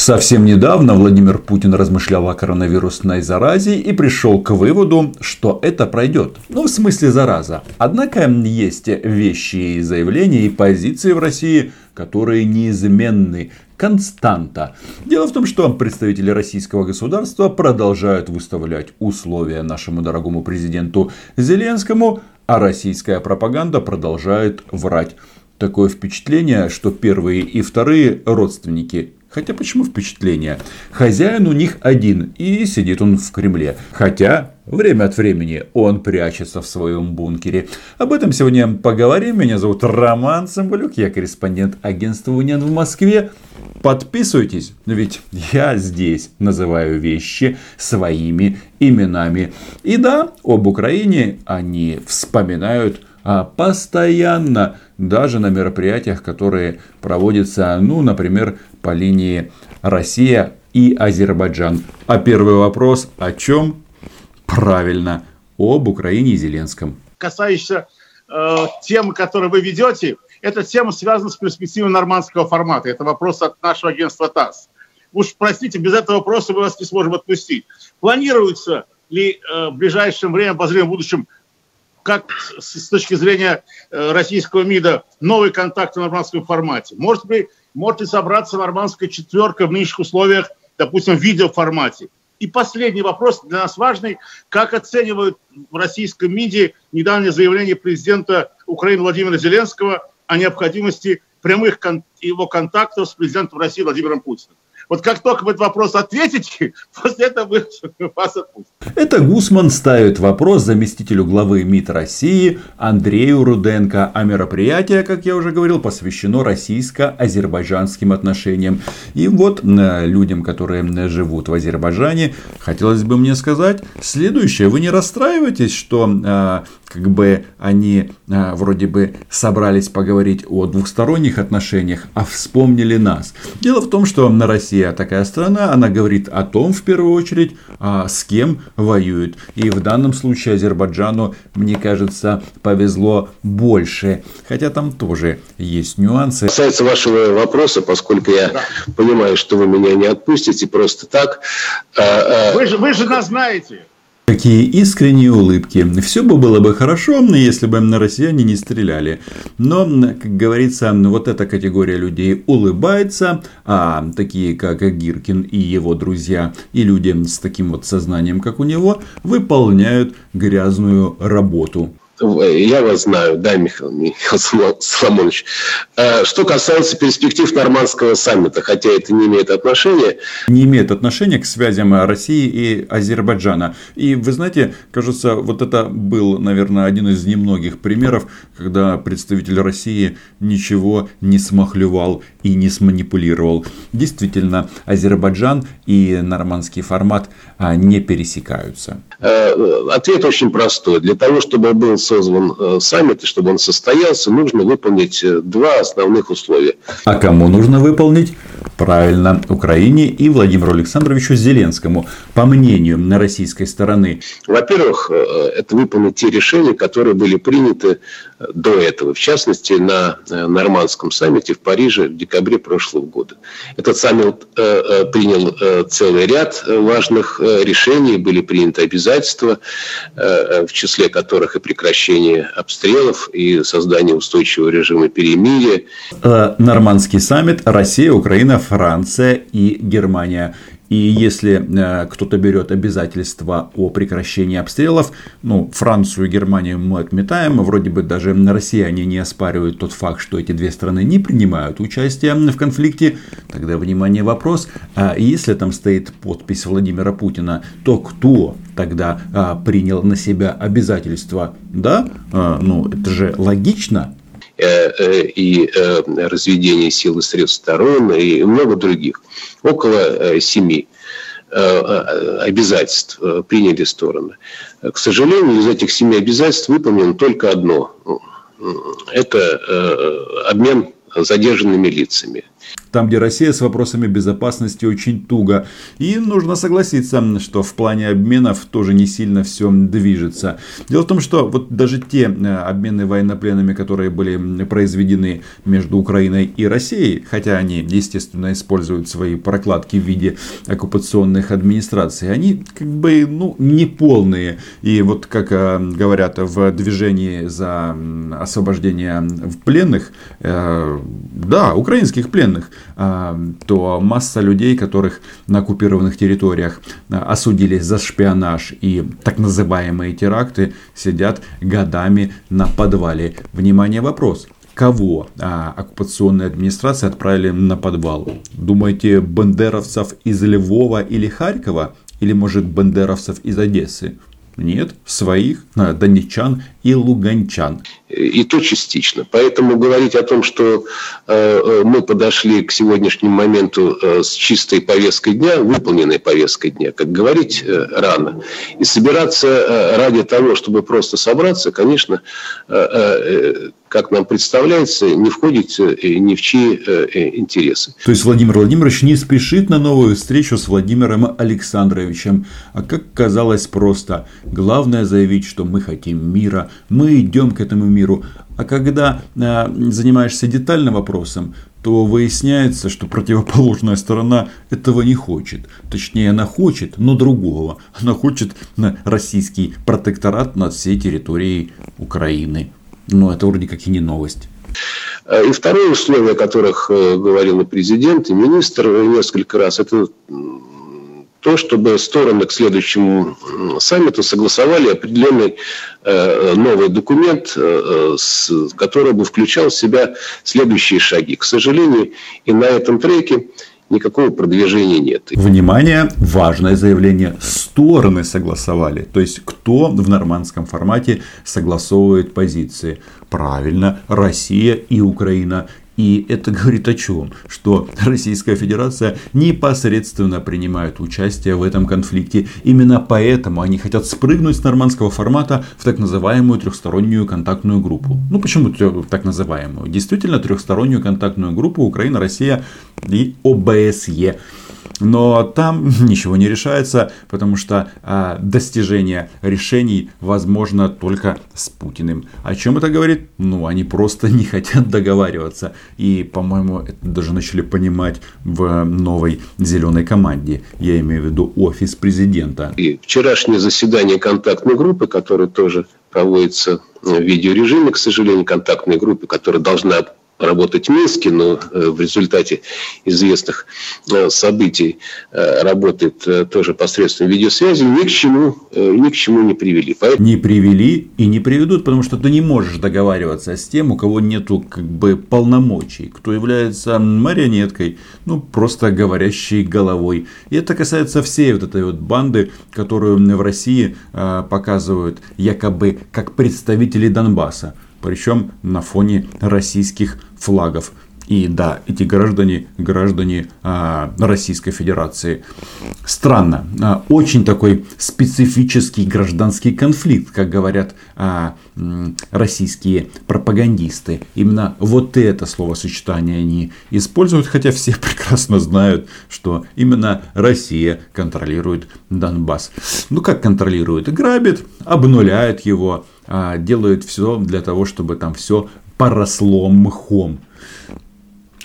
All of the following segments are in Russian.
Совсем недавно Владимир Путин размышлял о коронавирусной заразе и пришел к выводу, что это пройдет. Ну, в смысле зараза. Однако есть вещи и заявления и позиции в России, которые неизменны, константа. Дело в том, что представители российского государства продолжают выставлять условия нашему дорогому президенту Зеленскому, а российская пропаганда продолжает врать. Такое впечатление, что первые и вторые родственники Хотя почему впечатление? Хозяин у них один, и сидит он в Кремле. Хотя время от времени он прячется в своем бункере. Об этом сегодня поговорим. Меня зовут Роман Цымбалюк, я корреспондент агентства Униан в Москве. Подписывайтесь, ведь я здесь называю вещи своими именами. И да, об Украине они вспоминают а постоянно, даже на мероприятиях, которые проводятся, ну, например, по линии Россия и Азербайджан. А первый вопрос о чем? Правильно, об Украине и Зеленском. Касающийся э, темы, которые вы ведете, эта тема связана с перспективой нормандского формата. Это вопрос от нашего агентства ТАСС. Уж простите, без этого вопроса мы вас не сможем отпустить. Планируется ли э, в ближайшем время, обозримом будущем, как с, с точки зрения э, российского МИДа новый контакт в нормандском формате? Может быть, может ли собраться нормандская четверка в нынешних условиях, допустим, в видеоформате? И последний вопрос для нас важный. Как оценивают в российском МИДе недавнее заявление президента Украины Владимира Зеленского о необходимости прямых его контактов с президентом России Владимиром Путиным? Вот как только вы этот вопрос ответите, после этого мы вас отпустим. Это Гусман ставит вопрос заместителю главы МИД России Андрею Руденко. А мероприятие, как я уже говорил, посвящено российско-азербайджанским отношениям. И вот людям, которые живут в Азербайджане, хотелось бы мне сказать следующее. Вы не расстраивайтесь, что э, как бы они а, вроде бы собрались поговорить о двухсторонних отношениях, а вспомнили нас. Дело в том, что на Россия такая страна, она говорит о том, в первую очередь, а, с кем воюет. И в данном случае Азербайджану, мне кажется, повезло больше. Хотя там тоже есть нюансы. Касается вашего вопроса, поскольку я да. понимаю, что вы меня не отпустите просто так. А, а... Вы, же, вы же нас знаете. Какие искренние улыбки. Все бы было бы хорошо, если бы на россияне не стреляли. Но, как говорится, вот эта категория людей улыбается, а такие, как Гиркин и его друзья, и люди с таким вот сознанием, как у него, выполняют грязную работу. Я вас знаю, да, Михаил, Михаил Соломонович. Э, что касается перспектив нормандского саммита, хотя это не имеет отношения. Не имеет отношения к связям России и Азербайджана. И вы знаете, кажется, вот это был, наверное, один из немногих примеров, когда представитель России ничего не смахлевал и не сманипулировал. Действительно, Азербайджан и нормандский формат а, не пересекаются. Э, ответ очень простой. Для того, чтобы был созван э, саммит, и чтобы он состоялся, нужно выполнить э, два основных условия. А кому нужно выполнить? Правильно, Украине и Владимиру Александровичу Зеленскому, по мнению на российской стороны. Во-первых, э, это выполнить те решения, которые были приняты до этого, в частности, на нормандском саммите в Париже в декабре прошлого года. Этот саммит принял целый ряд важных решений, были приняты обязательства, в числе которых и прекращение прекращение обстрелов и создание устойчивого режима перемирия. Э, нормандский саммит Россия, Украина, Франция и Германия. И если э, кто-то берет обязательства о прекращении обстрелов, ну, Францию и Германию мы отметаем, вроде бы даже россияне не оспаривают тот факт, что эти две страны не принимают участие в конфликте, тогда, внимание, вопрос, а если там стоит подпись Владимира Путина, то кто тогда а, принял на себя обязательства? Да? А, ну, это же логично, и разведение сил и средств сторон, и много других около э, семи э, э, обязательств приняли стороны. К сожалению, из этих семи обязательств выполнено только одно. Это обмен задержанными лицами. Там, где Россия с вопросами безопасности очень туго. И нужно согласиться, что в плане обменов тоже не сильно все движется. Дело в том, что вот даже те э, обмены военнопленными, которые были произведены между Украиной и Россией, хотя они, естественно, используют свои прокладки в виде оккупационных администраций, они как бы ну, не полные. И вот как э, говорят в движении за освобождение пленных, э, да, украинских пленных, а, то масса людей, которых на оккупированных территориях а, осудили за шпионаж и так называемые теракты, сидят годами на подвале. Внимание, вопрос. Кого а, оккупационная администрация отправили на подвал? Думаете, бандеровцев из Львова или Харькова? Или, может, бандеровцев из Одессы? Нет, своих, донечан и луганчан. И то частично. Поэтому говорить о том, что э, э, мы подошли к сегодняшнему моменту э, с чистой повесткой дня, выполненной повесткой дня, как говорить, рано. И собираться ради того, чтобы просто собраться, конечно, как нам представляется, не входит ни в чьи интересы. То есть Владимир Владимирович не спешит на новую встречу с Владимиром Александровичем, а как казалось просто, главное заявить, что мы хотим мира, мы идем к этому миру. А когда э, занимаешься детальным вопросом, то выясняется, что противоположная сторона этого не хочет. Точнее, она хочет, но другого. Она хочет российский протекторат над всей территорией Украины. Но это вроде как и не новость. И второе условие, о которых э, говорил и президент, и министр несколько раз, это то, чтобы стороны к следующему саммиту согласовали определенный э, новый документ, э, который бы включал в себя следующие шаги. К сожалению, и на этом треке никакого продвижения нет. Внимание, важное заявление. Стороны согласовали. То есть, кто в нормандском формате согласовывает позиции. Правильно, Россия и Украина. И это говорит о чем? Что Российская Федерация непосредственно принимает участие в этом конфликте. Именно поэтому они хотят спрыгнуть с нормандского формата в так называемую трехстороннюю контактную группу. Ну почему так называемую? Действительно трехстороннюю контактную группу Украина, Россия и ОБСЕ. Но там ничего не решается, потому что а, достижение решений возможно только с Путиным. О чем это говорит? Ну, они просто не хотят договариваться. И, по-моему, это даже начали понимать в новой зеленой команде. Я имею в виду офис президента. И вчерашнее заседание контактной группы, которое тоже проводится в видеорежиме, к сожалению, контактной группы, которая должна работать в Минске, но э, в результате известных э, событий э, работает тоже посредством видеосвязи, ни к чему, ни к чему не привели. Поэтому... Не привели и не приведут, потому что ты не можешь договариваться с тем, у кого нету как бы полномочий, кто является марионеткой, ну просто говорящей головой. И это касается всей вот этой вот банды, которую в России показывают якобы как представители Донбасса причем на фоне российских флагов. И да, эти граждане, граждане а, Российской Федерации. Странно. А, очень такой специфический гражданский конфликт, как говорят а, м, российские пропагандисты. Именно вот это словосочетание они используют, хотя все прекрасно знают, что именно Россия контролирует Донбасс. Ну как контролирует? Грабит, обнуляет его, а, делают все для того, чтобы там все поросло мхом.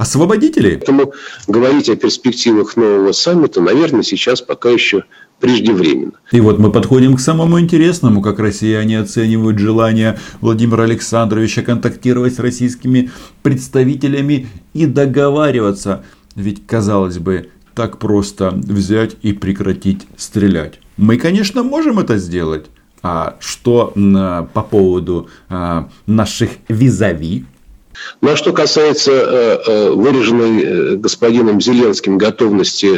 Освободители? Поэтому говорить о перспективах нового саммита, наверное, сейчас пока еще преждевременно. И вот мы подходим к самому интересному, как россияне оценивают желание Владимира Александровича контактировать с российскими представителями и договариваться. Ведь, казалось бы, так просто взять и прекратить стрелять. Мы, конечно, можем это сделать. А что по поводу а, наших визави? Ну а что касается э, э, выраженной э, господином Зеленским готовности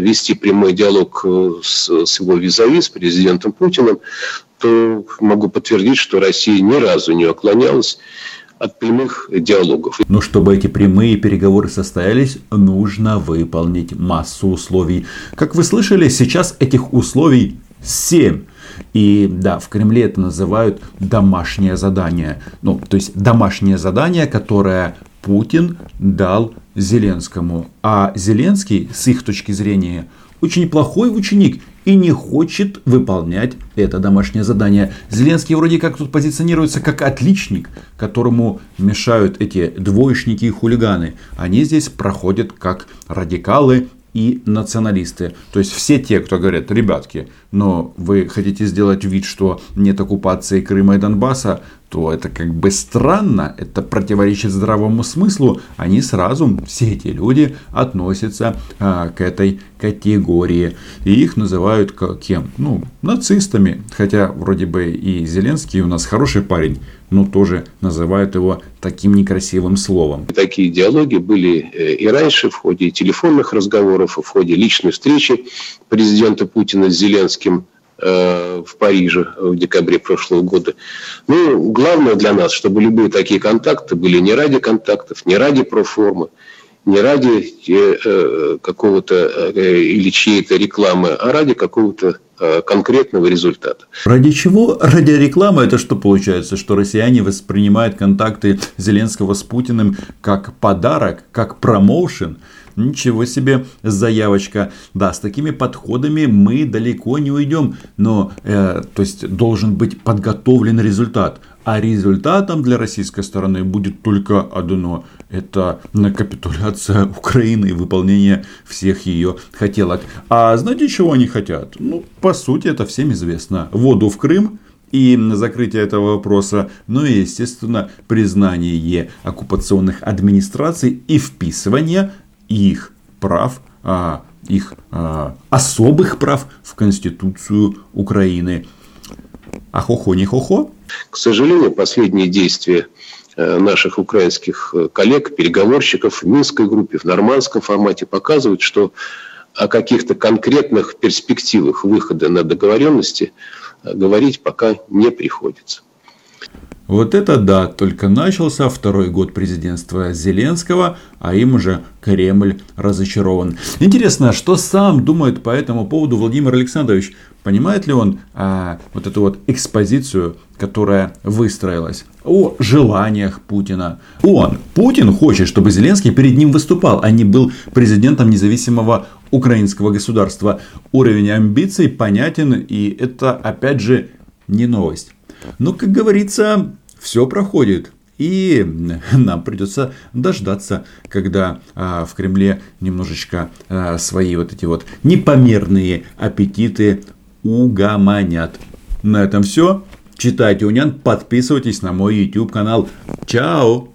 вести прямой диалог с, его визави, с президентом Путиным, то могу подтвердить, что Россия ни разу не уклонялась от прямых диалогов. Но чтобы эти прямые переговоры состоялись, нужно выполнить массу условий. Как вы слышали, сейчас этих условий семь. И да, в Кремле это называют домашнее задание. Ну, то есть домашнее задание, которое Путин дал Зеленскому. А Зеленский, с их точки зрения, очень плохой ученик и не хочет выполнять это домашнее задание. Зеленский вроде как тут позиционируется как отличник, которому мешают эти двоечники и хулиганы. Они здесь проходят как радикалы и националисты. То есть все те, кто говорят, ребятки, но вы хотите сделать вид, что нет оккупации Крыма и Донбасса, то это как бы странно, это противоречит здравому смыслу. Они сразу, все эти люди, относятся а, к этой категории. И их называют кем? Ну, нацистами. Хотя вроде бы и Зеленский у нас хороший парень, но тоже называют его таким некрасивым словом. Такие диалоги были э, и раньше в ходе телефонных разговоров, в ходе личной встречи президента Путина с Зеленским в Париже в декабре прошлого года. Ну, главное для нас, чтобы любые такие контакты были не ради контактов, не ради проформы, не ради э, э какого-то э, или чьей-то рекламы, а ради какого-то э, конкретного результата. Ради чего? Ради рекламы это что получается? Что россияне воспринимают контакты Зеленского с Путиным как подарок, как промоушен? Ничего себе заявочка. Да, с такими подходами мы далеко не уйдем. Но, э, то есть, должен быть подготовлен результат. А результатом для российской стороны будет только одно. Это капитуляция Украины и выполнение всех ее хотелок. А знаете, чего они хотят? Ну, по сути, это всем известно. Воду в Крым, и закрытие этого вопроса, ну и, естественно, признание оккупационных администраций и вписывание их прав, а, их а, особых прав в Конституцию Украины. А хохо не хохо? К сожалению, последние действия э, наших украинских э, коллег, переговорщиков в Минской группе, в нормандском формате показывают, что о каких-то конкретных перспективах выхода на договоренности э, говорить пока не приходится. Вот это да, только начался второй год президентства Зеленского, а им уже Кремль разочарован. Интересно, что сам думает по этому поводу Владимир Александрович? Понимает ли он а, вот эту вот экспозицию, которая выстроилась? О желаниях Путина. Он, Путин хочет, чтобы Зеленский перед ним выступал, а не был президентом независимого украинского государства. Уровень амбиций понятен, и это опять же не новость. Но, как говорится, все проходит. И нам придется дождаться, когда а, в Кремле немножечко а, свои вот эти вот непомерные аппетиты угомонят. На этом все. Читайте Унян, подписывайтесь на мой YouTube канал. Чао!